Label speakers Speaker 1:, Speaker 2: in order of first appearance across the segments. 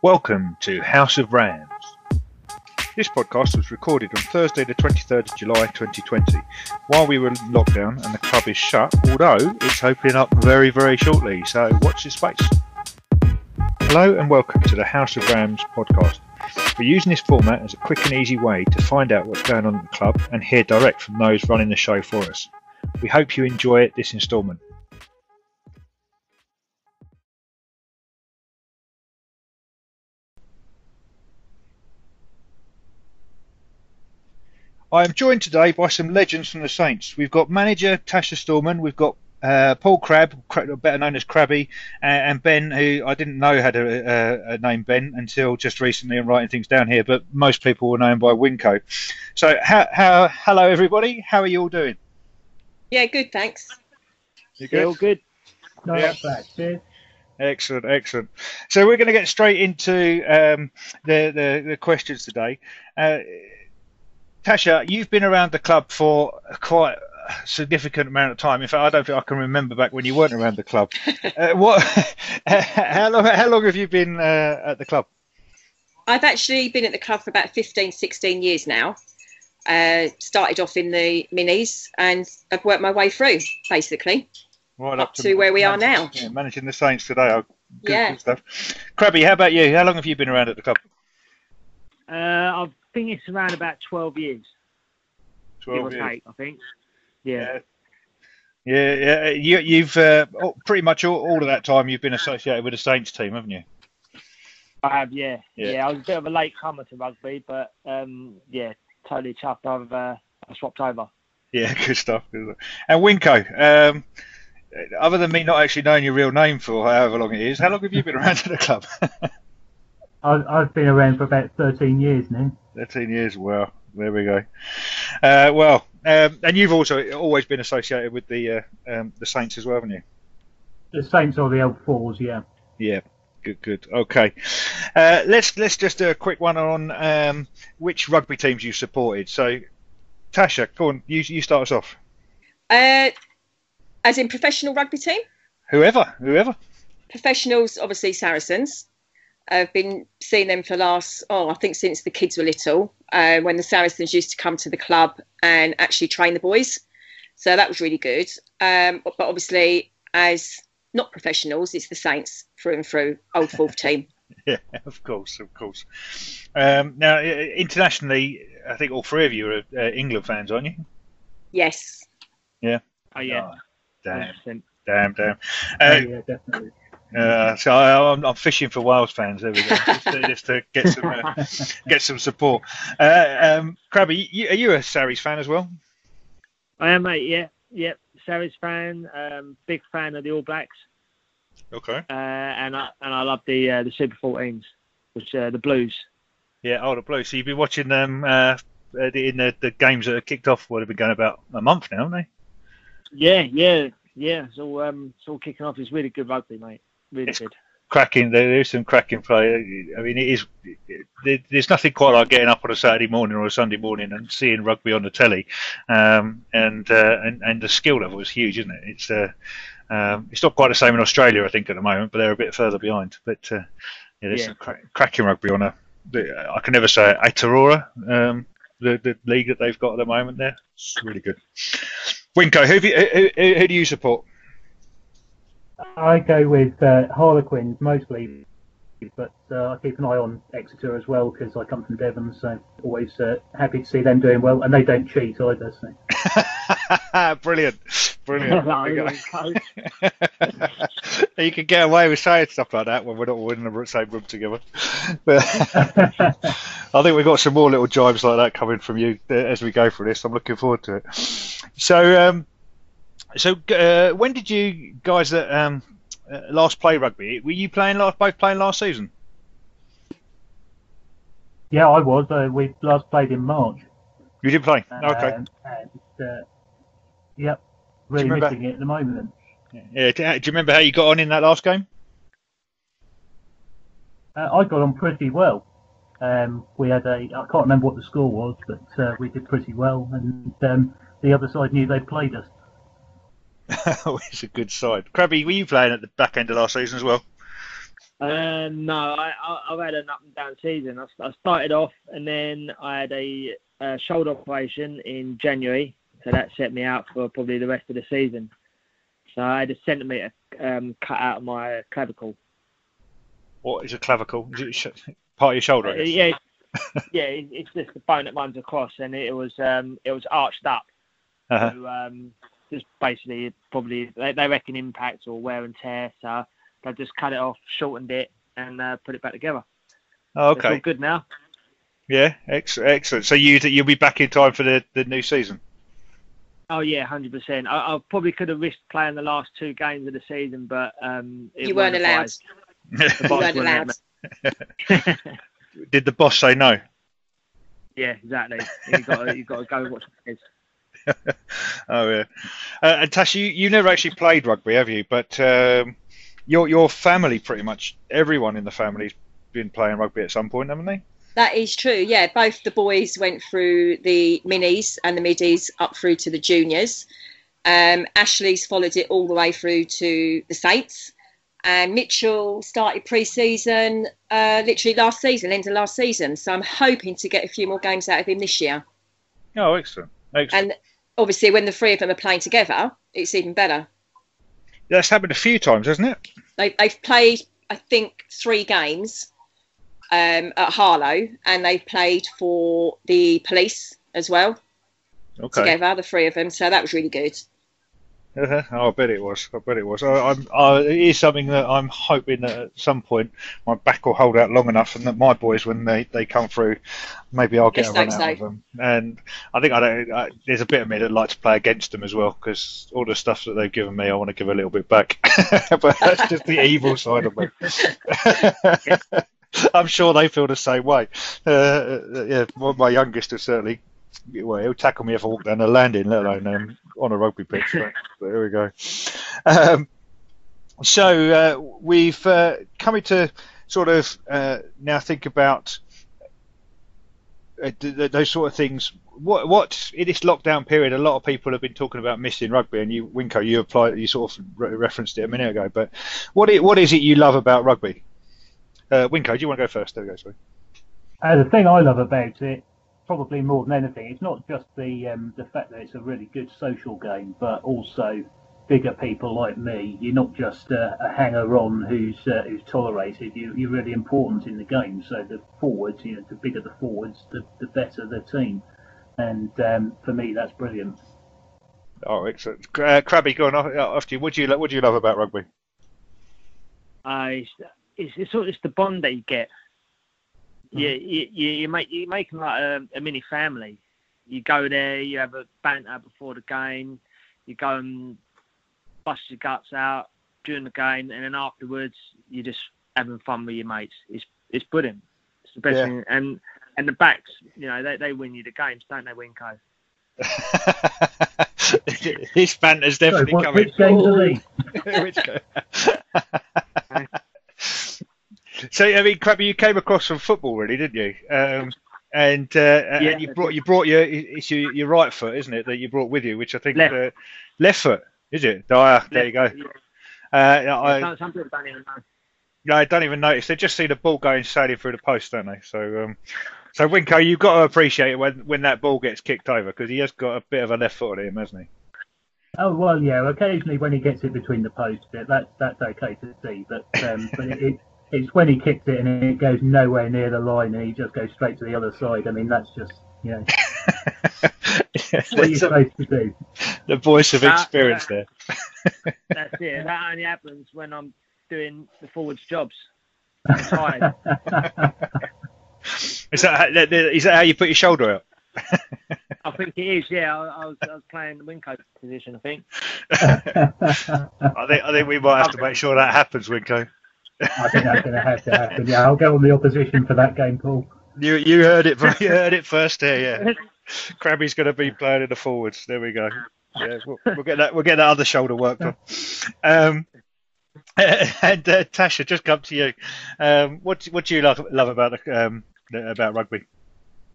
Speaker 1: Welcome to House of Rams. This podcast was recorded on Thursday, the 23rd of July 2020, while we were in lockdown and the club is shut, although it's opening up very, very shortly, so watch this space. Hello and welcome to the House of Rams podcast. We're using this format as a quick and easy way to find out what's going on at the club and hear direct from those running the show for us. We hope you enjoy this instalment. I am joined today by some legends from the Saints. We've got manager Tasha Stallman, we've got uh, Paul Crabb, better known as Crabby, and Ben, who I didn't know had a, a, a, name Ben until just recently and writing things down here, but most people will know him by Winco. So, how, how, hello everybody, how are you all doing?
Speaker 2: Yeah, good, thanks.
Speaker 1: You good?
Speaker 3: all good.
Speaker 4: No,
Speaker 1: Yeah.
Speaker 4: bad. Cheers.
Speaker 1: Excellent, excellent. So we're going to get straight into um, the, the the questions today. Uh, Tasha, you've been around the club for quite a significant amount of time. In fact, I don't think I can remember back when you weren't around the club. uh, what? how long? How long have you been uh, at the club?
Speaker 2: I've actually been at the club for about 15, 16 years now. Uh, started off in the minis and I've worked my way through, basically.
Speaker 1: Right
Speaker 2: Up to where we are now.
Speaker 1: Yeah, managing the Saints today. Oh, good,
Speaker 2: Yeah.
Speaker 1: good stuff. Crabby, how about you? How long have you been around at the club?
Speaker 3: Uh, I think it's around about 12 years, give or
Speaker 1: Twelve years.
Speaker 3: take, I think. Yeah.
Speaker 1: Yeah, yeah. You, you've uh, oh, pretty much all, all of that time you've been associated with the Saints team, haven't you?
Speaker 3: I have, yeah.
Speaker 1: Yeah.
Speaker 3: yeah. I was a bit of a late comer to rugby, but um, yeah, totally chuffed I've uh, I swapped over.
Speaker 1: Yeah, good stuff. Good stuff. And Winco, um, other than me not actually knowing your real name for however long it is, how long have you been around at the club?
Speaker 4: I've, I've been around for about 13 years now.
Speaker 1: 13 years. Well, there we go. Uh, well, um, and you've also always been associated with the uh, um, the Saints as well, haven't you?
Speaker 4: The Saints or the old fours, yeah.
Speaker 1: Yeah. Good, good. Okay, uh, let's let's just do a quick one on um, which rugby teams you supported. So, Tasha, go on, you you start us off.
Speaker 2: Uh, as in professional rugby team,
Speaker 1: Whoever, whoever.
Speaker 2: professionals, obviously Saracens. I've been seeing them for the last, oh, I think since the kids were little, uh, when the Saracens used to come to the club and actually train the boys. So that was really good. Um, but obviously, as not professionals, it's the Saints through and through, old fourth team.
Speaker 1: Yeah, of course, of course. Um, now, internationally, I think all three of you are uh, England fans, aren't you?
Speaker 2: Yes. Yeah.
Speaker 3: Oh, yeah.
Speaker 1: Damn,
Speaker 3: 100%.
Speaker 1: damn, damn.
Speaker 4: Oh,
Speaker 1: Uh,
Speaker 4: yeah, definitely.
Speaker 1: Uh, so I, I'm, I'm fishing for Wales fans. There we go, just to, just to get some uh, get some support. Uh, um, Crabby, you, are you a Sarries fan as well?
Speaker 3: I am, mate, yeah. Yeah. Sarries fan, um, big fan of the All Blacks,
Speaker 1: Okay.
Speaker 3: uh, and I and I love the uh, the Super 14s, which uh, the Blues.
Speaker 1: Yeah, oh, the Blues. So you've been watching them uh, in the, the games that have kicked off. What have been going about a month now, haven't they?
Speaker 3: Yeah, yeah, yeah. It's all um, it's all kicking off. It's really good rugby, mate. Really
Speaker 1: It's
Speaker 3: good.
Speaker 1: cracking. There is some cracking play. I mean, it is. There, there's nothing quite like getting up on a Saturday morning or a Sunday morning and seeing rugby on the telly, um, and, uh, and and the skill level is huge, isn't it? It's uh, um, it's not quite the same in Australia, I think, at the moment, but they're a bit further behind. But uh, yeah, there's
Speaker 3: Yeah.
Speaker 1: some cra- cracking rugby on a. I can never say it, Aotearoa, um, the the league that they've got at the moment. There, it's really good. Winko, who, you, who, who, who do you support?
Speaker 4: I go with uh, Harlequins mostly, but uh, I keep an eye on Exeter as well because I come from Devon, so always uh, happy to see them doing well. And they don't cheat either, so.
Speaker 1: brilliant, brilliant. You can get away with saying stuff like that when we're not all in the same room together. But I think we've got some more little jibes like that coming from you uh, as we go through this. I'm looking forward to it. So, um, so uh, when did you guys uh, um, uh, last play rugby? Were you playing last, both playing last season?
Speaker 4: yeah, I was. Uh, we last played in March.
Speaker 1: You did play. Okay.
Speaker 4: And, uh, yep, really
Speaker 1: remember-
Speaker 4: missing it at the moment.
Speaker 1: Yeah. Do, do you remember how you got on in that last game?
Speaker 4: Uh, I got on pretty well. Um, we had a, I can't remember what the score was, but uh, we did pretty well, and um, the other side knew they played us.
Speaker 1: it's a good side. Crabby, were you playing at the back end of last season as well?
Speaker 3: Uh, no, I, I've had an up and down season. I, I started off and then I had a, a shoulder operation in January, so that set me out for probably the rest of the season. So I had a centimetre um, cut out of my clavicle.
Speaker 1: What is a clavicle? Is it sh- part of your shoulder?
Speaker 3: Uh, yeah, yeah, it's just the bone that runs across, and it was um, it was arched up.
Speaker 1: Uh-huh.
Speaker 3: So, um, just basically probably they, they reckon impact or wear and tear, so they just cut it off, shortened it, and uh, put it back together.
Speaker 1: Oh,
Speaker 3: It's all
Speaker 1: okay.
Speaker 3: good now.
Speaker 1: Yeah, excellent. Excellent. So you you'll be back in time for the, the new season.
Speaker 3: Oh yeah, hundred percent. I, I probably could have risked playing the last two games of the season, but um, it
Speaker 2: You weren't allowed.
Speaker 3: The
Speaker 2: You weren't allowed.
Speaker 3: me.
Speaker 1: Did the boss say no?
Speaker 3: yeah, exactly. You got to, you got to go watch. what it is.
Speaker 1: Oh yeah. Uh, and Tash, you, you never actually played rugby, have you? But um, your your family, pretty much everyone in the family's been playing rugby at some point, haven't they?
Speaker 2: That is true. Yeah, both the boys went through the minis and the middies up through to the juniors. Um, Ashley's followed it all the way through to the Saints. And Mitchell started pre-season uh, literally last season, end of last season. So I'm hoping to get a few more games out of him this year.
Speaker 1: Oh, excellent. Excellent.
Speaker 2: And obviously, when the three of them are playing together, it's even better.
Speaker 1: That's happened a few times, hasn't it?
Speaker 2: They, they've played, I think, three games um, at Harlow, and they've played for the police as well
Speaker 1: Okay.
Speaker 2: together, the three of them. So that was really good.
Speaker 1: Uh-huh. Oh, I bet it was. I bet it was. I, I'm, I, it is something that I'm hoping that at some point my back will hold out long enough, and that my boys, when they, they come through, maybe I'll get a run out
Speaker 2: so.
Speaker 1: of them. And I think I don't. I, there's a bit of me that like to play against them as well, because all the stuff that they've given me, I want to give a little bit back. but that's just the evil side of me. I'm sure they feel the same way. Uh, yeah, my, my youngest is certainly. Well, he'll tackle me if I walk down the landing, let alone um, on a rugby pitch. But, but there we go. Um, so uh, we've uh, coming to sort of uh, now think about uh, th- th- those sort of things. What, what in this lockdown period, a lot of people have been talking about missing rugby, and you, Winko, you applied, you sort of re- referenced it a minute ago. But what i- what is it you love about rugby? Uh, Winko, do you want to go first? There we go. Sorry.
Speaker 4: Uh, the thing I love about it, probably more than anything, it's not just the um, the fact that it's a really good social game, but also bigger people like me. You're not just uh, a hanger-on who's uh, who's tolerated. You, you're really important in the game. So the forwards, you know, the bigger the forwards, the, the better the team. And um, for me, that's brilliant.
Speaker 1: Oh, excellent. Uh, Crabby, go on off- after you. What do you lo- what do you love about rugby?
Speaker 3: Uh, it's, it's, it's sort of it's the bond that you get.
Speaker 1: Mm-hmm.
Speaker 3: You, you, you, you make you make them like a, a mini family. You go there, you have a banter before the game, you go and bust your guts out during the game, and then afterwards you're just having fun with your mates. It's it's brilliant. It's the best
Speaker 1: Yeah.
Speaker 3: thing. And and the backs, you know, they, they win you the games, don't they, Winco?
Speaker 1: this banter's
Speaker 4: So,
Speaker 1: definitely
Speaker 4: what,
Speaker 1: coming.
Speaker 4: which games are these?
Speaker 1: Which go- so I mean, Crabby, you came across from football, really, didn't you? Um, and uh,
Speaker 3: Yeah.
Speaker 1: and you brought you brought your it's your, your right foot, isn't it, that you brought with you, which I think
Speaker 3: Left.
Speaker 1: Uh, left foot, is it? Oh, ah, there you go.
Speaker 3: Yeah.
Speaker 1: Uh, I,
Speaker 3: Some, some people don't even know.
Speaker 1: no, I don't even notice. They just see the ball going sailing through the post, don't they? So, um, so Winko, you've got to appreciate it when when that ball gets kicked over because he has got a bit of a left foot on him, hasn't he?
Speaker 4: Oh well, yeah. Occasionally, when he gets it between the posts, that that's that's okay to see. But um, but it, it, it's when he kicks it and it goes nowhere near the line and he just goes straight to the other side. I mean, that's just you know what are you
Speaker 1: That's a-
Speaker 4: supposed to do.
Speaker 1: the voice of
Speaker 3: Uh,
Speaker 1: experience there.
Speaker 3: That's it. That only happens when I'm doing the forwards jobs. I'm tired.
Speaker 1: Is that, how- that- that- is that how you put your shoulder out?
Speaker 3: I think it is. Yeah, I, I was I was playing the wing coach position. I think.
Speaker 1: I think I think we might have to make sure that happens, Winko.
Speaker 4: I think that's going to have to happen. Yeah, I'll go on the opposition for that game, Paul.
Speaker 1: You you heard it you heard it first here, yeah. Crabby's going to be playing in the forwards. There we go. Yeah, we'll, we'll get that we'll get that other shoulder worked on. Um, and uh, Tasha, just come to you. Um, what what do you love love about the, um, the- about rugby?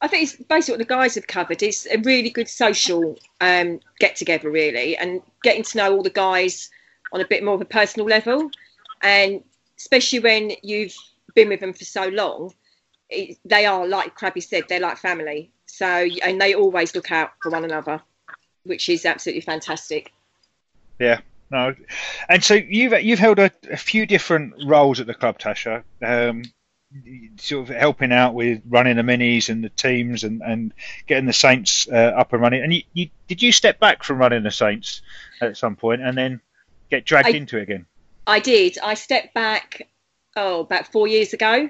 Speaker 2: I think it's basically what the guys have covered. It's a really good social um, get together, really, and getting to know all the guys on a bit more of a personal level, and especially when you've been with them for so long. It, they are like Crabby said, they're like family. So and they always look out for one another, which is absolutely fantastic.
Speaker 1: Yeah, no, and so you've you've held a, a few different roles at the club, Tasha. Um, sort of helping out with running the minis and the teams and, and getting the Saints uh, up and running. And you, you, did you step back from running the Saints at some point and then get dragged
Speaker 2: I,
Speaker 1: into it again?
Speaker 2: I did. I stepped back, oh, about four years ago.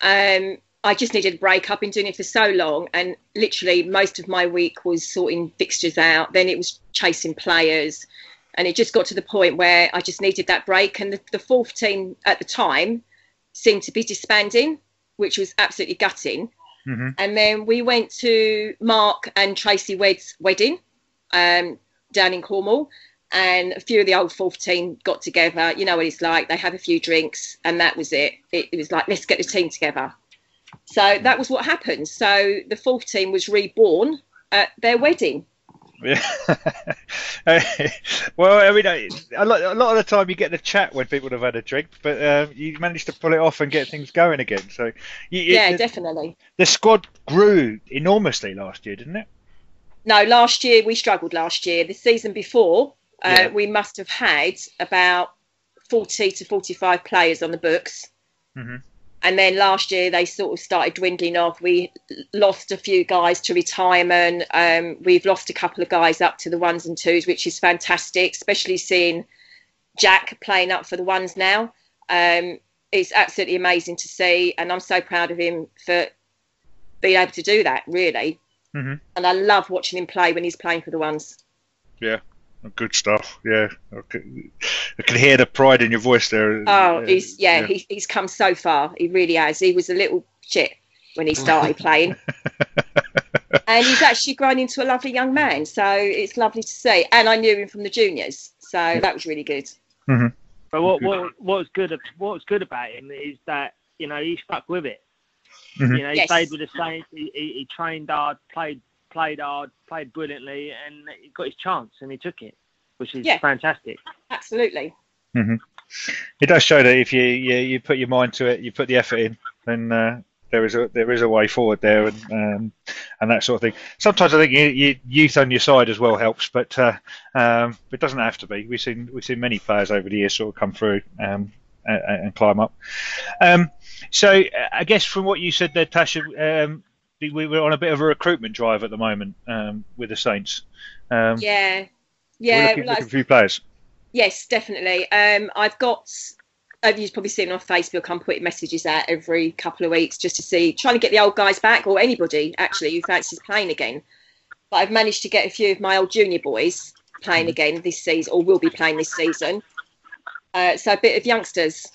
Speaker 2: Um, I just needed a break. I've been doing it for so long, and literally most of my week was sorting fixtures out. Then it was chasing players, and it just got to the point where I just needed that break. And the, the fourth team at the time seemed to be disbanding, which was absolutely gutting.
Speaker 1: Mm-hmm.
Speaker 2: And then we went to Mark and Tracy Wedd's wedding um, down in Cornwall. And a few of the old fourth team got together. You know what it's like. They have a few drinks, and that was it. It, it was like, let's get the team together. So that was what happened. So the fourth team was reborn at their wedding.
Speaker 1: Yeah. well, I mean, a lot, a lot of the time you get the chat when people have had a drink, but um, you managed to pull it off and get things going again. So, you,
Speaker 2: yeah,
Speaker 1: it,
Speaker 2: definitely.
Speaker 1: The squad grew enormously last year, didn't it?
Speaker 2: No, last year we struggled. Last year, the season before, uh,
Speaker 1: Yeah.
Speaker 2: we must have had about forty to forty-five players on the books.
Speaker 1: Mhm.
Speaker 2: And then last year they sort of started dwindling off. We lost a few guys to retirement. Um, we've lost a couple of guys up to the ones and twos, which is fantastic, especially seeing Jack playing up for the ones now. Um, it's absolutely amazing to see, and I'm so proud of him for being able to do that, really.
Speaker 1: Mhm.
Speaker 2: And I love watching him play when he's playing for the ones.
Speaker 1: Good stuff. Yeah, I can, I can hear the pride in your voice there.
Speaker 2: Oh,
Speaker 1: Uh,
Speaker 2: he's yeah, He, he's come so far. He really has. He was a little shit when he started playing, and he's actually grown into a lovely young man. So it's lovely to see. And I knew him from the juniors, so that was really good.
Speaker 3: But what
Speaker 1: Good.
Speaker 3: what what was good what was good about him is that you know he stuck with it.
Speaker 1: Mhm.
Speaker 3: You know he
Speaker 2: Yes.
Speaker 3: stayed with the same. He, he, he trained hard, played played hard, played brilliantly, and he got his chance and he took it, which is
Speaker 2: Yeah.
Speaker 3: fantastic.
Speaker 2: Absolutely.
Speaker 1: It does show that if you, you you put your mind to it, you put the effort in, then uh, there is a there is a way forward there, and um, and that sort of thing. Sometimes I think you, you, youth on your side as well helps, but uh, um, it doesn't have to be. We've seen we've seen many players over the years sort of come through um, and, and climb up. Um, so I guess from what you said there, Tasha, um, we- we're on a bit of a recruitment drive at the moment um, with the Saints. Um,
Speaker 2: Yeah, yeah.
Speaker 1: looking,
Speaker 2: like-
Speaker 1: looking for a few players.
Speaker 2: Yes, definitely. Um, I've got. You've probably seen on Facebook. I'm putting messages out every couple of weeks just to see, trying to get the old guys back, or anybody actually who fancies playing again. But I've managed to get a few of my old junior boys playing again this season, or will be playing this season. Uh, so a bit of youngsters,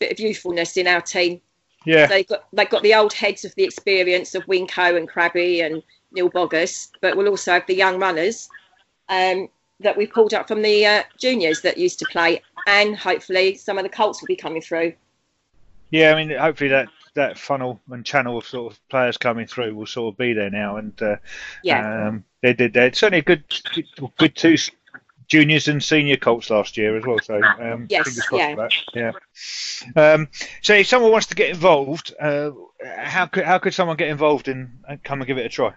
Speaker 2: bit of youthfulness in our team.
Speaker 1: Yeah,
Speaker 2: They've got they've got the old heads of the experience of Winco and Crabby and Neil Bogus, but we'll also have the young runners um, that we pulled up from the uh, juniors that used to play, and hopefully some of the Colts will be coming through.
Speaker 1: Yeah, I mean, hopefully that, that funnel and channel of sort of players coming through will sort of be there now, and uh,
Speaker 2: Yeah,
Speaker 1: um, they did that. Certainly a good, good, two juniors and senior Colts last year as well. So um,
Speaker 2: Yes,
Speaker 1: fingers crossed
Speaker 2: yeah.
Speaker 1: for that. Yeah. Um, so if someone wants to get involved, uh, how could how could someone get involved and, and come and give it a try?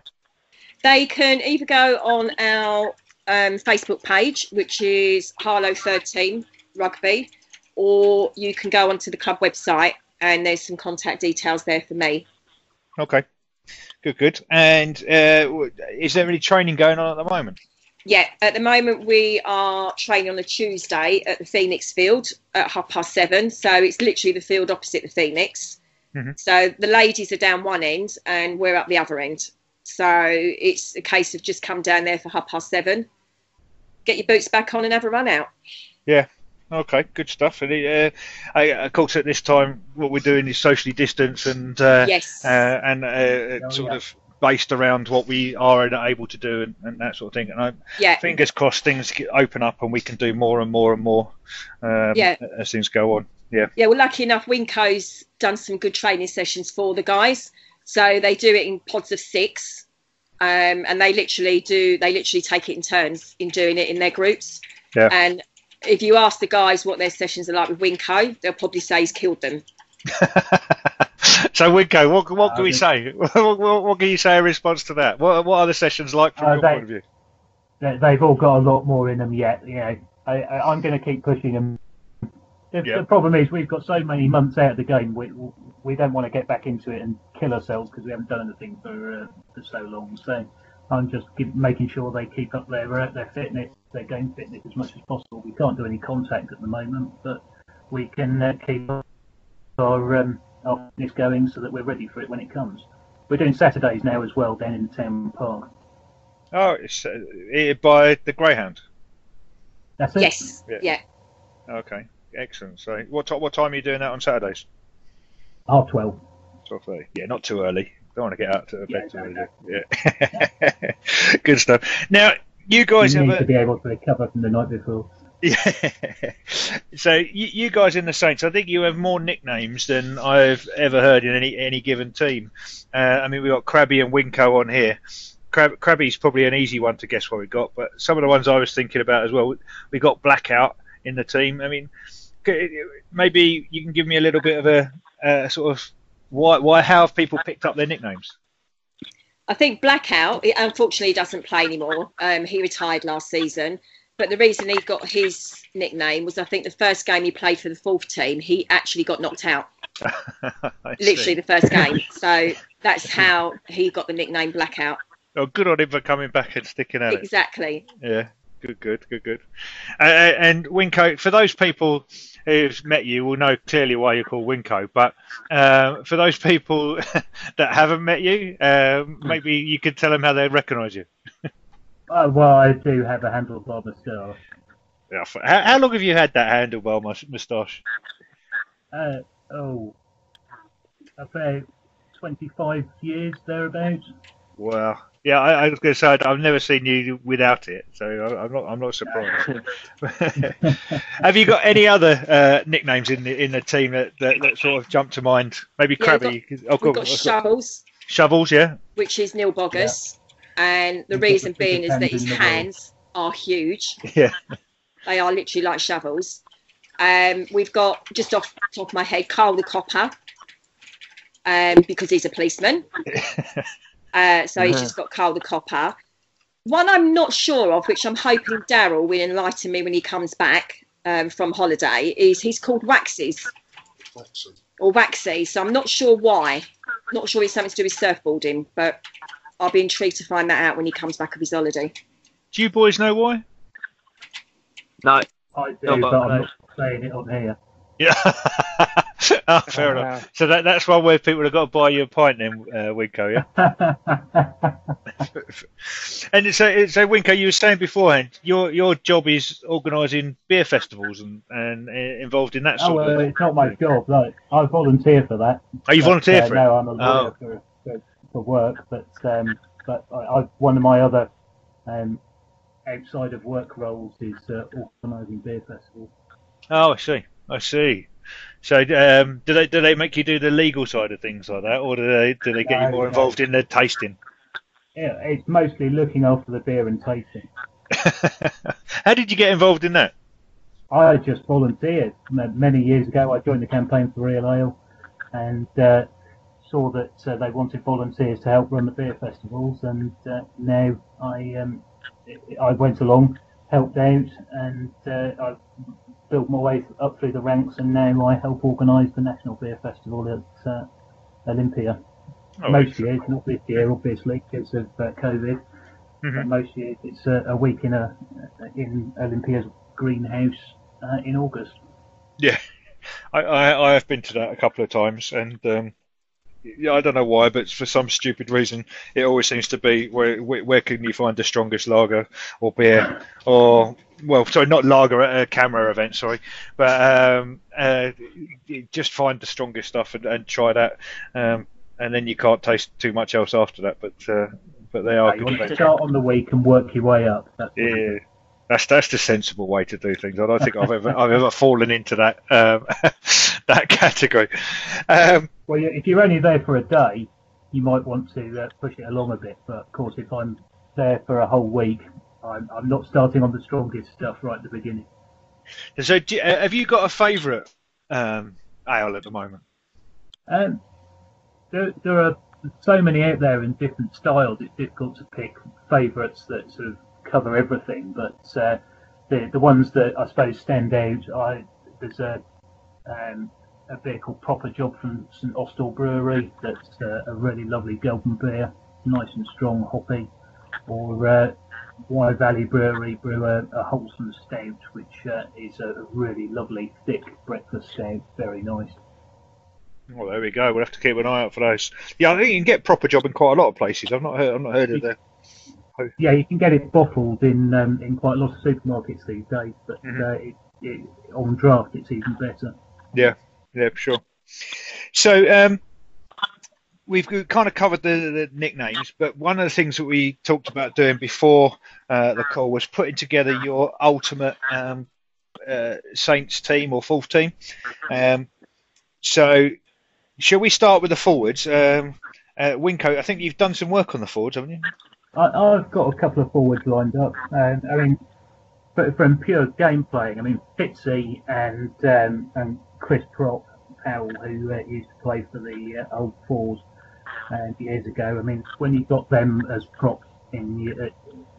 Speaker 2: they can either go on our um, Facebook page, which is Harlow 13 Rugby, or you can go onto the club website and there's some contact details there for me.
Speaker 1: Okay. Good, good. And uh, is there any training going on at the moment?
Speaker 2: Yeah, at the moment we are training on a Tuesday at the Phoenix Field at half past seven. So it's literally the field opposite the Phoenix.
Speaker 1: Mhm.
Speaker 2: So the ladies are down one end and we're up the other end. So it's a case of just come down there for half past seven, get your boots back on and have a run out.
Speaker 1: Yeah, Okay, good stuff. And uh, I, of course, at this time, what we're doing is socially distance and uh,
Speaker 2: yes.
Speaker 1: uh, and uh,
Speaker 4: Oh,
Speaker 1: sort
Speaker 4: yeah.
Speaker 1: of based around what we are able to do and, and that sort of thing. And I,
Speaker 2: yeah.
Speaker 1: fingers crossed, things open up and we can do more and more and more um,
Speaker 2: Yeah.
Speaker 1: as things go on. Yeah,
Speaker 2: Yeah, well, lucky enough, Winco's done some good training sessions for the guys. So they do it in pods of six, um, and they literally do. They literally take it in turns in doing it in their groups.
Speaker 1: Yeah.
Speaker 2: And if you ask the guys what their sessions are like with Winco, they'll probably say he's killed them.
Speaker 1: so Winco, what what can we
Speaker 4: Uh,
Speaker 1: say? what, what, what can you say in response to that? What what are the sessions like from
Speaker 4: Uh,
Speaker 1: your
Speaker 4: they-
Speaker 1: point of view?
Speaker 4: They- They've all got a lot more in them yet. You know, I, I, I'm going to keep pushing them. The, the problem is we've got so many months out of the game. We we don't want to get back into it and kill ourselves because we haven't done anything for uh, for so long. So I'm just keep making sure they keep up their uh, their fitness, their game fitness as much as possible. We can't do any contact at the moment, but we can uh, keep our um, our fitness going so that we're ready for it when it comes. We're doing Saturdays now as well down in the town park.
Speaker 1: Oh, it's uh, by the Greyhound.
Speaker 4: That's it.
Speaker 2: Yes,
Speaker 1: Yeah.
Speaker 2: yeah.
Speaker 1: Okay, excellent. So what ti what time are you doing that on Saturdays?
Speaker 4: Half twelve.
Speaker 1: Twelve thirty. Yeah, not too early. Don't want to get out to bed
Speaker 4: Yeah,
Speaker 1: too early. Yeah, good stuff. Now you guys
Speaker 4: you
Speaker 1: have
Speaker 4: need
Speaker 1: a,
Speaker 4: to be able to recover from the night before.
Speaker 1: Yeah. so you, you guys in the Saints, I think you have more nicknames than I've ever heard in any any given team. Uh, I mean, we've got Krabby and Winko on here. Crab, Krabby's probably an easy one to guess what we got, but some of the ones I was thinking about as well. We got Blackout in the team. I mean, maybe you can give me a little bit of a, sort of why why how have people picked up their nicknames?
Speaker 2: I think Blackout, unfortunately, doesn't play anymore. Um, he retired last season. But the reason he got his nickname was I think the first game he played for the fourth team, he actually got knocked out.
Speaker 1: I see.
Speaker 2: Literally the first game. So that's how he got the nickname Blackout.
Speaker 1: Oh, good on him for coming back and sticking at it.
Speaker 2: Exactly.
Speaker 1: Yeah, good, good, good, good. Uh, and Winco, for those people who've met you, will know clearly why you're called Winco. But uh, for those people that haven't met you, um, maybe you could tell them how they recognise you.
Speaker 4: Uh, well, I do have a handlebar moustache.
Speaker 1: Yeah, How, how long have you had that handlebar mus- moustache?
Speaker 4: Uh, oh, about 25 years thereabouts.
Speaker 1: Well, yeah, I, I was going to say I'd- I've never seen you without it, so I, I'm not. I'm not surprised. Have you got any other uh, nicknames in the in the team that, that, that sort of jump to mind? Maybe
Speaker 2: Yeah, we've
Speaker 1: Krabby. oh, go
Speaker 2: We've
Speaker 1: on,
Speaker 2: got? Shovels,
Speaker 1: Shovels, yeah.
Speaker 2: which is Neil Boggess. And the reason being is that his
Speaker 4: hands in the world.
Speaker 2: hands are huge.
Speaker 1: Yeah.
Speaker 2: They are literally like shovels. Um, we've got just off the top of my head, Carl the Copper, um, because he's a policeman. Uh, so he's
Speaker 3: Uh-huh.
Speaker 2: just got Carl the Copper. One I'm not sure of, which I'm hoping Daryl will enlighten me when he comes back um, from holiday, is he's called Waxes or Waxy. So I'm not sure why. Not sure it's something to do with surfboarding, but I'll be intrigued to find that out when he comes back of his holiday.
Speaker 1: Do you boys know why?
Speaker 3: No,
Speaker 4: I do,
Speaker 3: No, but-
Speaker 4: but I'm not saying it on here.
Speaker 1: Yeah. oh, fair enough. So that, that's one way people have got to buy you a pint then, uh, Winco, yeah? and so, so Winco, you were saying beforehand, your your job is organising beer festivals and, and uh, involved in that
Speaker 4: oh,
Speaker 1: sort
Speaker 4: uh,
Speaker 1: of
Speaker 4: it's not my job. No, I volunteer for that.
Speaker 1: Oh, you volunteer
Speaker 4: uh,
Speaker 1: for it?
Speaker 4: No, I'm a
Speaker 1: Oh.
Speaker 4: lawyer for, for, for work, but um, but I, I, one of my other um, outside of work roles is uh, organising beer festivals.
Speaker 1: Oh, I see. I see. So, um, do they do they make you do the legal side of things like that, or do they do they get you
Speaker 4: No,
Speaker 1: more
Speaker 4: no.
Speaker 1: involved in the tasting?
Speaker 4: Yeah, it's mostly looking after the beer and tasting.
Speaker 1: How did you get involved in that?
Speaker 4: I just volunteered many years ago. I joined the campaign for Real Ale, and uh, saw that uh, they wanted volunteers to help run the beer festivals. And uh, now I um, I went along, helped out, and uh, I've built my way up through the ranks. And now I help organise the National Beer Festival at uh, Olympia.
Speaker 1: Oh,
Speaker 4: most years, not this year, obviously, because of uh, COVID. But
Speaker 1: Mhm.
Speaker 4: most years, it's a, a week in a in Olympia's greenhouse uh, in August.
Speaker 1: I, I I have been to that a couple of times, and um, yeah, I don't know why, but for some stupid reason, it always seems to be where where, where can you find the strongest lager or beer, or well, sorry, not lager at a CAMRA event, sorry, but um, uh, just find the strongest stuff and, and try that, um, and then you can't taste too much else after that. But uh, but they are
Speaker 4: you
Speaker 1: good.
Speaker 4: want start on the week and work your way up. That's
Speaker 1: Yeah, that's that's the sensible way to do things. I don't think I've ever I've ever fallen into that um, that category. Um,
Speaker 4: Well, if you're only there for a day, you might want to uh, push it along a bit. But of course, if I'm there for a whole week, I'm, I'm not starting on the strongest stuff right at the beginning.
Speaker 1: So, do, uh, have you got a favourite um, ale at the moment?
Speaker 4: Um, there, there are so many out there in different styles. It's difficult to pick favourites that sort of cover everything. But uh, the the ones that I suppose stand out, I there's a um, a beer called Proper Job from St Austell Brewery. That's uh, a really lovely golden beer, nice and strong, hoppy. Or uh, Wye Valley Brewery brew a, a wholesome stout, which uh, is a really lovely thick breakfast stout, very nice.
Speaker 1: Well, there we go. We'll have to keep an eye out for those. Yeah, I think you can get proper job in quite a lot of places. I've not heard. I've not heard of that.
Speaker 4: Yeah, you can get it bottled in um, in quite a lot of supermarkets these days, but
Speaker 1: Mhm.
Speaker 4: uh, it, it, on draft it's even better.
Speaker 1: Yeah, yeah, for sure. So um, we've kind of covered the, the nicknames, but one of the things that we talked about doing before uh, the call was putting together your ultimate um, uh, Saints team or fourth team. Um, so, shall we start with the forwards? Um, uh, Winco, I think you've done some work on the forwards, haven't you?
Speaker 4: I, I've got a couple of forwards lined up. I mean, from pure game playing, I mean Fitzy and um, and Chris Prop Powell, who uh, used to play for the uh, old Fours uh, years ago. I mean, when you got them as props in your,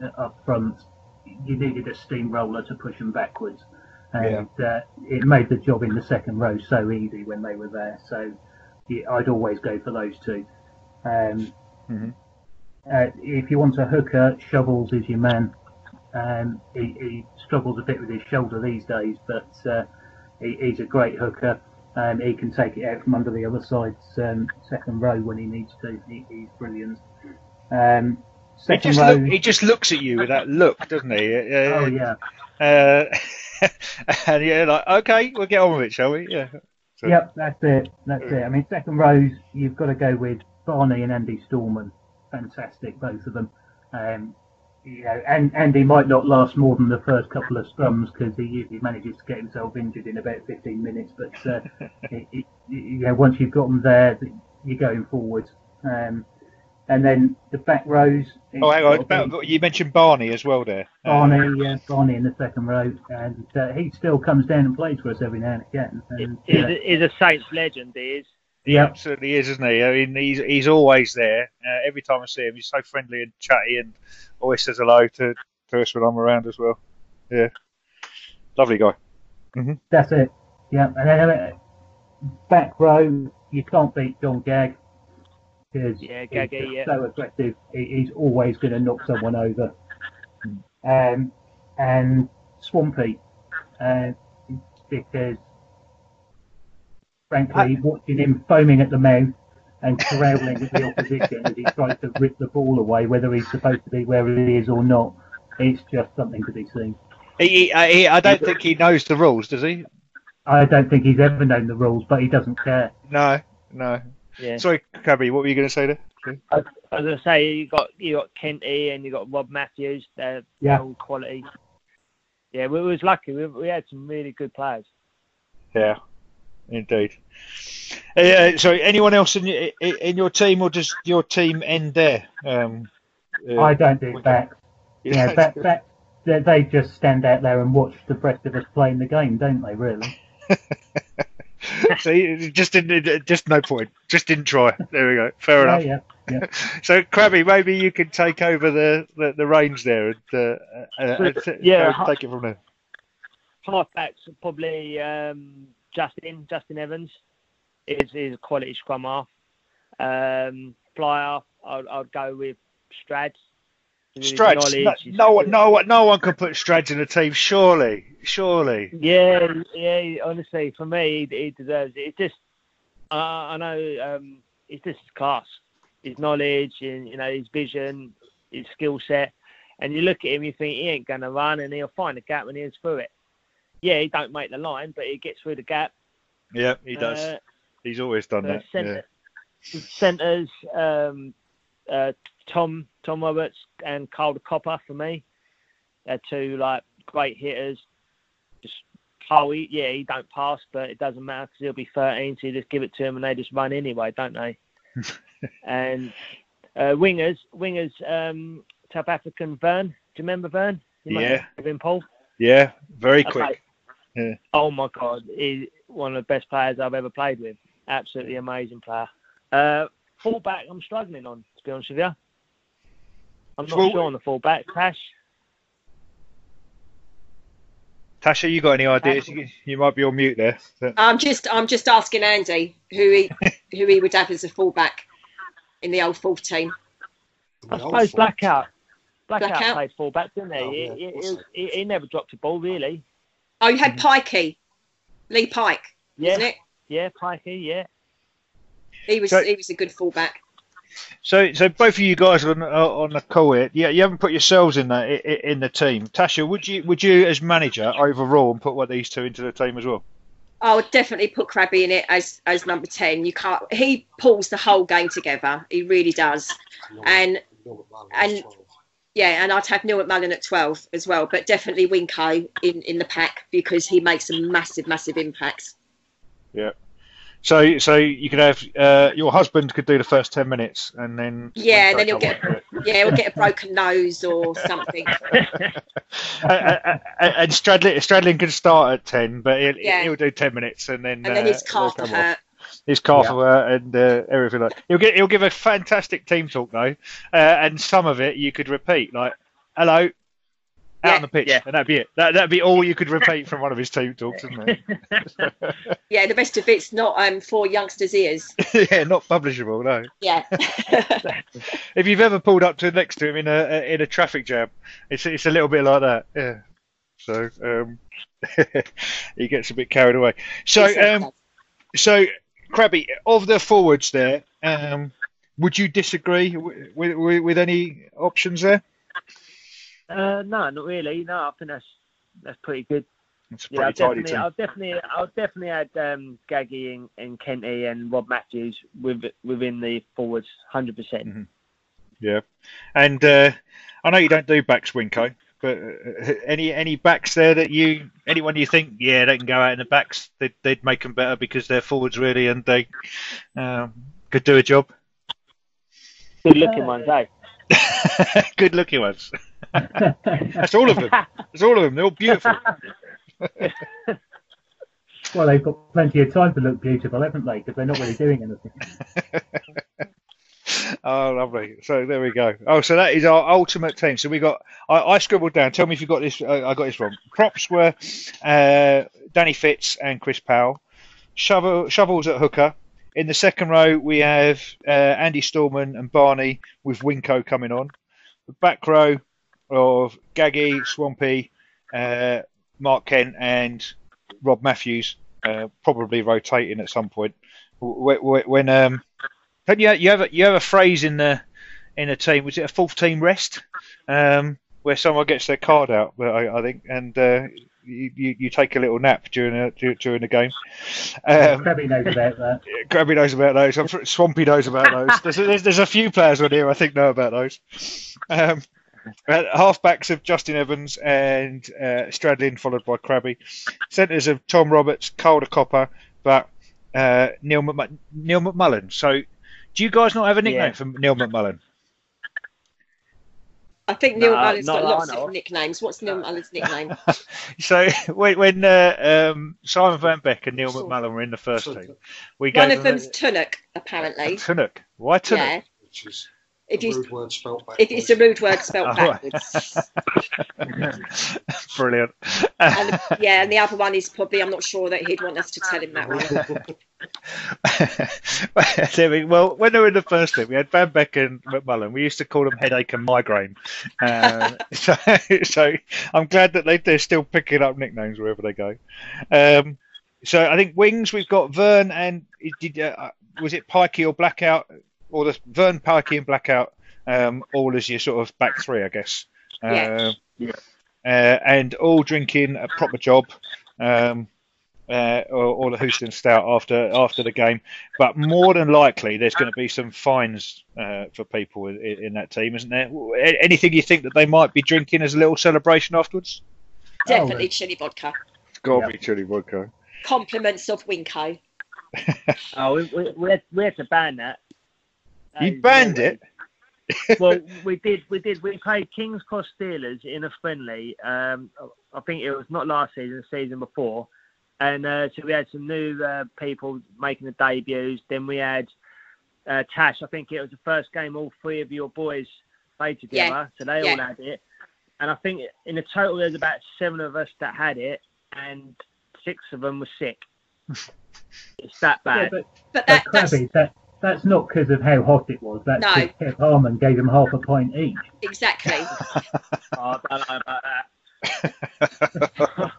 Speaker 4: uh, up front, you needed a steamroller to push them backwards, and uh, it made the job in the second row so easy when they were there. So yeah, I'd always go for those two. Um,
Speaker 1: Mhm.
Speaker 4: uh, if you want a hooker, Shovels is your man. Um, he, he struggles a bit with his shoulder these days, but uh, he, he's a great hooker. Um, he can take it out from under the other side's um, second row when he needs to. He, he's brilliant. Um,
Speaker 1: He just,
Speaker 4: row.
Speaker 1: look, he just looks at you with that look, doesn't he? Uh,
Speaker 4: oh yeah,
Speaker 1: Uh, and yeah, like okay, we'll get on with it, shall we? Yeah. So-
Speaker 4: yep, that's it. That's it. I mean, second rows, you've got to go with Barney and Andy Stallman. Fantastic, both of them. Um, you know, and Andy might not last more than the first couple of scrums because he usually manages to get himself injured in about 15 minutes. But uh, it, it, you know, once you've got them there, you're going forward. Um, and then the back rows.
Speaker 1: Oh, hang on.
Speaker 4: it's got to be-
Speaker 1: About- You mentioned Barney as well there.
Speaker 4: Barney, yeah, Barney in the second row, and uh, he still comes down and plays for us every now and again. And,
Speaker 3: He's,
Speaker 4: uh,
Speaker 3: a, he's a Saints legend. He is.
Speaker 1: He
Speaker 4: Yep.
Speaker 1: absolutely is, isn't he? I mean, he's he's always there. Uh, every time I see him, he's so friendly and chatty, and always says hello to, to us when I'm around as well. Yeah, lovely guy.
Speaker 4: That's it. Yeah, and then uh, back row, you can't beat John Gag because
Speaker 3: Yeah,
Speaker 4: he's
Speaker 3: Gaggy,
Speaker 4: just
Speaker 3: yeah.
Speaker 4: so aggressive. He, he's always going to knock someone over. Um, and Swampy, uh, because frankly, watching him foaming at the mouth and growling at the opposition as he tries to rip the ball away, whether he's supposed to be where he is or not, it's just something to be seen.
Speaker 1: He, he, I- he, I don't think he knows the rules, does he?
Speaker 4: I don't think he's ever known the rules, but he doesn't care.
Speaker 1: No, no.
Speaker 3: Yeah.
Speaker 1: Sorry, Crabby, what were you going to say there?
Speaker 3: I was gonna say you got you got Kenty and you got Rob Matthews. They're,
Speaker 4: Yeah.
Speaker 3: all quality. Yeah, we was lucky. We, we had some really good players.
Speaker 1: Yeah, indeed. Uh, sorry, anyone else in your, in your team, or does your team end there? Um, uh,
Speaker 4: I don't do backs. Yeah, back, back, they, they just stand out there and watch the rest of us playing the game, don't they? Really?
Speaker 1: See, just didn't, just no point. Just didn't try. There we go. Fair enough.
Speaker 4: Yeah, yeah.
Speaker 1: So, Krabby, maybe you can take over the, the, the reins there and, uh, uh, and
Speaker 3: Yeah.
Speaker 1: take it from there.
Speaker 3: Halfbacks are probably um, Justin Justin Evans is is a quality scrum half. Um, flyer, I'd, I'd go with Strad. His
Speaker 1: Strads, no, no, one- no, one- no one can put Strads in a team. Surely, surely.
Speaker 3: Yeah, yeah. Honestly, for me, he, he deserves it. It's just, uh, I know, um, it's just his class, his knowledge, and you know, his vision, his skill set. And you look at him, you think he ain't gonna run, and he'll find a gap when he's through it. Yeah, he don't make the line, but he gets through the gap.
Speaker 1: Yeah, he does.
Speaker 3: Uh,
Speaker 1: He's always done
Speaker 3: uh,
Speaker 1: that.
Speaker 3: centre, centres, um, uh, Tom Tom Roberts and Carl the Copper for me. They're two like great hitters. Just Carl, he, yeah, he don't pass, but it doesn't matter because he'll be 13, so you just give it to him and they just run anyway, don't they? and uh, wingers, wingers, um, South African Vern. Do you remember Vern? You
Speaker 1: Yeah.
Speaker 3: have been Paul.
Speaker 1: Yeah, very
Speaker 3: Okay.
Speaker 1: Quick. Yeah.
Speaker 3: Oh my God, he's one of the best players I've ever played with. Absolutely amazing player. Uh, fullback, I'm struggling on to be honest with you. I'm not
Speaker 1: Well-
Speaker 3: sure on the fullback. Tash,
Speaker 1: Tasha, you got any ideas? You, you might be on mute there. but-
Speaker 2: I'm just I'm just asking Andy who he who he would have as a fullback in the old fourth team.
Speaker 3: I suppose Blackout. Blackout,
Speaker 2: Blackout?
Speaker 3: played fullback, didn't he?
Speaker 5: Oh, yeah,
Speaker 3: he, he, he, he never dropped a ball really.
Speaker 2: Oh, you had Pikey, Lee Pike,
Speaker 3: Yeah,
Speaker 2: isn't it?
Speaker 3: yeah, Pikey, yeah.
Speaker 2: He was
Speaker 1: So-
Speaker 2: he was a good fullback.
Speaker 1: So, so both of you guys on uh, on the call here, yeah, you haven't put yourselves in the i- i- in the team. Tasha, would you would you as manager overall and put one of these two into the team as well?
Speaker 2: I would definitely put Krabby in it as as number ten. You can't. He pulls the whole game together. He really does. And and- yeah, and I'd have Neil McMullen at twelve as well, but definitely Winko in in the pack because he makes a massive, massive impact. Yeah.
Speaker 1: So, so you could have uh, your husband could do the first ten minutes, and then
Speaker 2: Yeah, and then he'll get yeah, he'll get a broken nose or something.
Speaker 1: Uh, and Stradlin Stradlin can start at ten, but he'll,
Speaker 2: Yeah.
Speaker 1: he'll do ten minutes, and then
Speaker 2: And then
Speaker 1: uh,
Speaker 2: his calf
Speaker 1: he'll off.
Speaker 2: hurt.
Speaker 1: His calf
Speaker 4: Yeah.
Speaker 1: will and uh, everything like. He'll get he'll give a fantastic team talk though, uh, and some of it you could repeat like "hello." Out
Speaker 2: Yeah.
Speaker 1: on the pitch,
Speaker 3: Yeah.
Speaker 1: and that'd be it. That that'd be all you could repeat from one of his team talks, isn't it?
Speaker 2: Yeah, the rest of it's not um for youngsters' ears.
Speaker 1: yeah, not publishable, no.
Speaker 2: Yeah.
Speaker 1: If you've ever pulled up to next to him in a in a traffic jam, it's it's a little bit like that. Yeah. So um, he gets a bit carried away. So um, so Krabby, of the forwards there, um, would you disagree with, with with any options there?
Speaker 3: Uh, no, not really. No, I think that's that's pretty good.
Speaker 1: It's a
Speaker 3: Yeah, I'll
Speaker 1: pretty tidy
Speaker 3: definitely,
Speaker 1: team.
Speaker 3: I'll definitely, I'll definitely add um, Gaggy and, and Kenty and Rob Matthews with, within the forwards, hundred percent.
Speaker 1: Mhm. Yeah, and uh, I know you don't do backs, Winko, but uh, any any backs there that you anyone you think yeah they can go out in the backs they'd, they'd make them better because they're forwards really and they um, could do a job.
Speaker 3: Good looking ones, eh?
Speaker 1: Good looking ones. That's all of them. That's all of them. They're all beautiful.
Speaker 4: well, they've got plenty of time to look beautiful, haven't they? Because they're not really doing anything.
Speaker 1: Oh, lovely. So there we go. Oh, so that is our ultimate team. So we got. I, I scribbled down. Tell me if you got this. Uh, I got this wrong. Props were uh, Danny Fitz and Chris Powell. Shovel, shovels at hooker. In the second row, we have uh, Andy Stallman and Barney with Winko coming on. The back row of Gaggy, Swampy, uh, Mark Kent, and Rob Matthews, uh, probably rotating at some point. When, when um, don't you you have a, you have a phrase in the in a team? Was it a fourth team rest, um, where someone gets their card out? I, I think, and uh, you, you you take a little nap during a, during the game. Um,
Speaker 4: Krabby knows about that.
Speaker 1: Grabby knows about those. I'm Swampy knows about those. There's, there's, there's a few players on here I think know about those. Um, halfbacks of Justin Evans and uh, Stradlin, followed by Krabby. Centres of Tom Roberts, Carl the Copper, but uh, Neil, McMu- Neil McMullen. So, do you guys not have a nickname
Speaker 3: Yeah.
Speaker 1: for Neil McMullen?
Speaker 2: I think Neil
Speaker 3: No,
Speaker 2: Mullen's
Speaker 3: not
Speaker 2: got lots of
Speaker 3: of.
Speaker 2: nicknames. What's Neil Mullen's nickname?
Speaker 1: So, when, when uh, um, Simon Van Beck and Neil McMullen were in the first team, we
Speaker 2: One
Speaker 1: gave
Speaker 2: of
Speaker 1: them
Speaker 2: them's Tunnock, apparently.
Speaker 1: Tunnock. Why Tunnock?
Speaker 2: Yeah.
Speaker 5: Which is
Speaker 2: If
Speaker 5: a
Speaker 2: you
Speaker 5: rude word spelt
Speaker 2: if
Speaker 5: backwards.
Speaker 2: it's a rude word spelled
Speaker 1: right.
Speaker 2: backwards.
Speaker 1: Brilliant.
Speaker 2: And yeah, and the other one is probably I'm not sure that he'd want us to tell him that one.
Speaker 1: Well, when they were in the first team, we had Van Beck and McMullen. We used to call them headache and migraine. Uh, so, so I'm glad that they, they're still picking up nicknames wherever they go. Um, so I think wings we've got Vern and did uh, was it Pikey or Blackout or the Vern Parky, and Blackout um, all as your sort of back three, I guess.
Speaker 2: Yeah.
Speaker 1: Uh, uh, and all drinking a proper job. Um, uh, or, or the Houston Stout after after the game. But more than likely, there's going to be some fines uh, for people in, in that team, isn't there? Anything you think that they might be drinking as a little celebration afterwards?
Speaker 2: Definitely chili vodka.
Speaker 1: It's got
Speaker 4: to
Speaker 1: to be chili vodka.
Speaker 2: Compliments of Winko.
Speaker 3: Oh, we, we, we, had, we had to ban that. That
Speaker 1: You
Speaker 3: is
Speaker 1: banned it.
Speaker 3: well, we did. We did. We played Kings Cross Steelers in a friendly um, I think it was not last season, the season before. And uh, so we had some new uh, people making the debuts. Then we had uh, Tash. I think it was the first game all three of your boys played together,
Speaker 2: Yeah.
Speaker 3: so they
Speaker 2: Yeah.
Speaker 3: all had it. And I think in the total there's about seven of us that had it, and six of them were sick. it's that bad.
Speaker 4: but,
Speaker 2: But
Speaker 4: but
Speaker 2: that, that's
Speaker 4: Krabby, that, that's not because of how hot it was. That's
Speaker 2: No.
Speaker 4: Kev Harmon gave him half a pint each.
Speaker 2: exactly.
Speaker 3: Oh, I don't know about that.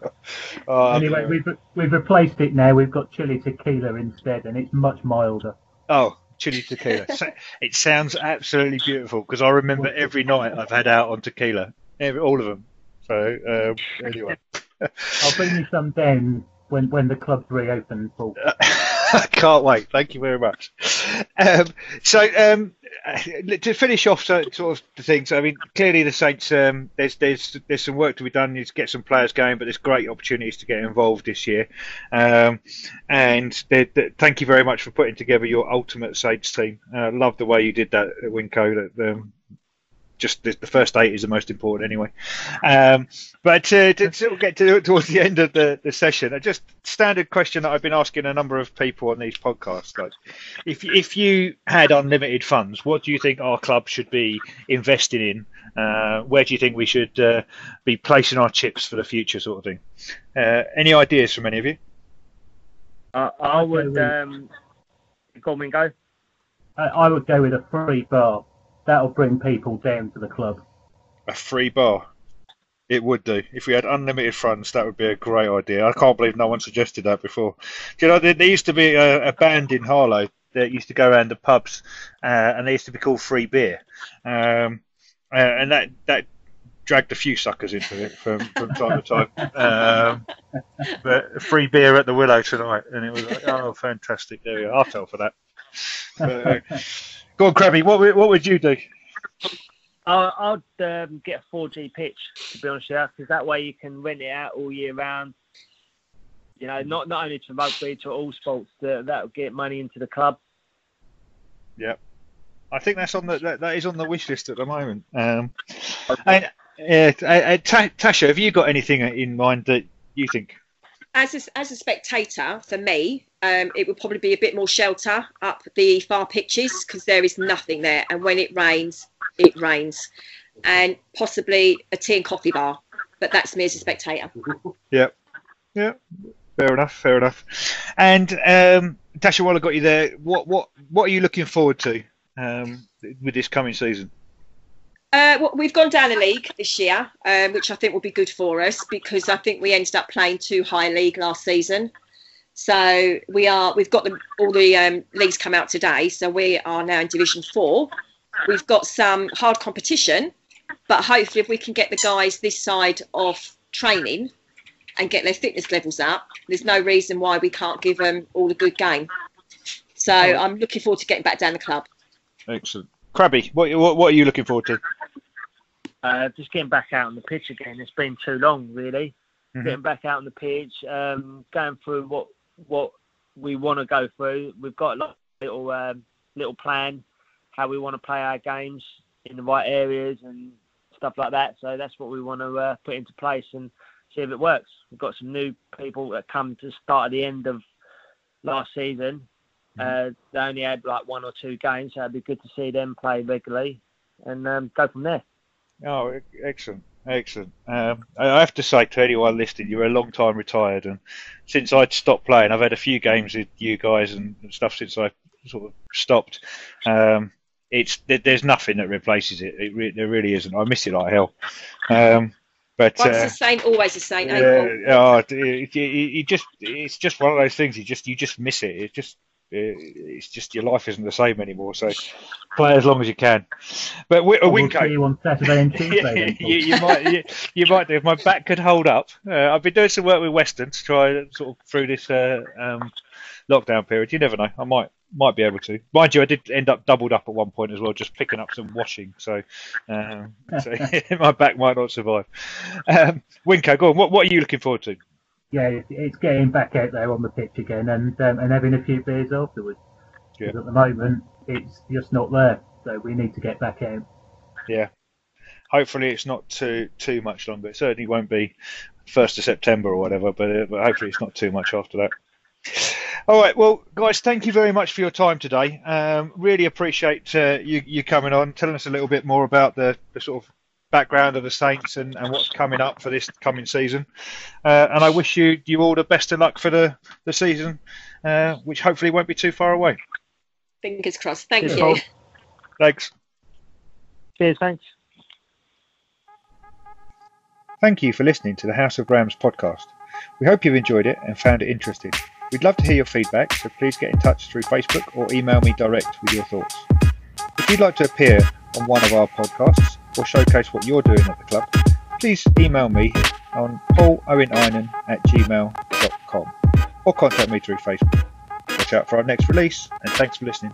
Speaker 1: Oh,
Speaker 4: anyway, we've we've replaced it now. We've got chili tequila instead, and it's much milder.
Speaker 1: Oh, chili tequila. It sounds absolutely beautiful because I remember every night I've had out on tequila, every, all of them. So um, anyway,
Speaker 4: I'll bring you some down when when the club's reopened. Paul.
Speaker 1: I can't wait. Thank you very much. Um, so um, to finish off sort of the things, I mean, clearly the Saints, um, there's there's there's some work to be done. You to get some players going, but there's great opportunities to get involved this year. Um, and they- they- thank you very much for putting together your ultimate Saints team. Uh, love the way you did that at Winco. That um, just the, the first eight is the most important anyway. Um, but uh, to sort of get to, towards the end of the, the session, a just standard question that I've been asking a number of people on these podcasts. Like, if if you had unlimited funds, what do you think our club should be investing in? Uh, where do you think we should uh, be placing our chips for the future, sort of thing? Uh, any ideas from any of you?
Speaker 3: I, I would.
Speaker 4: Okay, we-
Speaker 3: Um, go on, Wingo.
Speaker 4: I, I would go with a free bar. That'll bring people down to the club.
Speaker 1: A free bar. It would do. If we had unlimited funds, that would be a great idea. I can't believe no one suggested that before. Do you know, there, used to be a, a band in Harlow that used to go around the pubs, uh, and they used to be called Free Beer. Um, uh, and that, that dragged a few suckers into it from, from time to time. Um, but free beer at the Willow tonight, and it was like, oh, fantastic. There we are. I'll for that. But, uh, go on, Crabby. What, would- what would you do?
Speaker 3: I, I'd um, get a 4G pitch to be honest with you, because that way you can rent it out all year round. You know, not not only to rugby to all sports. That that'll get money into the club. Yep.
Speaker 1: I think that's on the that, that is on the wish list at the moment. Um, and uh, uh, Tasha, have you got anything in mind that you think?
Speaker 2: as a, as a spectator, for me, um, it would probably be a bit more shelter up the far pitches because there is nothing there. And when it rains, it rains. And possibly a tea and coffee bar. But that's me as a spectator.
Speaker 1: Yep. Yep. fair enough, fair enough. And um, Tasha, while I got you there, what what what are you looking forward to um, with this coming season?
Speaker 2: Uh, well, we've gone down a league this year, um, which I think will be good for us because I think we ended up playing too high league last season. So we are we've got the, all the um, leagues come out today. So we are now in Division Four. We've got some hard competition, but hopefully, if we can get the guys this side of training and get their fitness levels up, there's no reason why we can't give them all a good game. So I'm looking forward to getting back down the club.
Speaker 1: Excellent, Crabby. What what, what are you looking forward to?
Speaker 3: Uh, just getting back out on the pitch again. It's been too long, really.
Speaker 1: Mhm.
Speaker 3: Getting back out on the pitch, um, going through what what we want to go through. We've got a little um, little plan how we want to play our games in the right areas and stuff like that. So that's what we want to uh, put into place and see if it works. We've got some new people that come to start at the end of last season. Uh, they only had like one or two games, so it'd be good to see them play regularly and um, go from there.
Speaker 1: Oh, excellent, excellent. Um, I have to say to anyone listening, you're a long time retired, and since I'd stopped playing, I've had a few games with you guys and, and stuff since I sort of stopped. Um, it's there's nothing that replaces it. it re- there really isn't. I miss it like hell. Um, but
Speaker 2: Once
Speaker 1: uh,
Speaker 2: a saint, always saint. eh,
Speaker 1: yeah, oh, it, it, it, just it's just one of those things. You just you just miss it. It just it's just your life isn't the same anymore. So play as long as you can. But wi- a
Speaker 4: We'll
Speaker 1: Winco,
Speaker 4: see you on Saturday and Tuesday.
Speaker 1: yeah,
Speaker 4: then, Paul.
Speaker 1: you, you might you, you might do if my back could hold up. Uh, I've been doing some work with Western to try sort of through this uh, um, lockdown period. You never know. I might might be able to. Mind you, I did end up doubled up at one point as well, just picking up some washing. So, um, so my back might not survive. Um, Winco, go on. What what are you looking forward to?
Speaker 4: Yeah, it's, getting back out there on the pitch again and um, and having a few beers afterwards.
Speaker 1: Yeah.
Speaker 4: At the moment, it's just not there, so we need to get back out. Yeah.
Speaker 1: Hopefully, it's not too too much longer. It certainly won't be first of September or whatever. But, uh, but hopefully it's not too much after that. All right, well, guys, thank you very much for your time today. Um, really appreciate uh, you, you coming on, telling us a little bit more about the, the sort of background of the Saints and, and what's coming up for this coming season. Uh, and I wish you you all the best of luck for the the season, uh, which hopefully won't be too far away.
Speaker 2: Fingers crossed. Thank
Speaker 3: Cheers,
Speaker 2: you.
Speaker 3: Paul.
Speaker 1: Thanks.
Speaker 3: Cheers, thanks.
Speaker 1: Thank you for listening to the House of Rams podcast. We hope you've enjoyed it and found it interesting. We'd love to hear your feedback, so please get in touch through Facebook or email me direct with your thoughts. If you'd like to appear on one of our podcasts or showcase what you're doing at the club, please email me on pauloweninen at gmail.com or contact me through Facebook. Watch out for our next release and thanks for listening.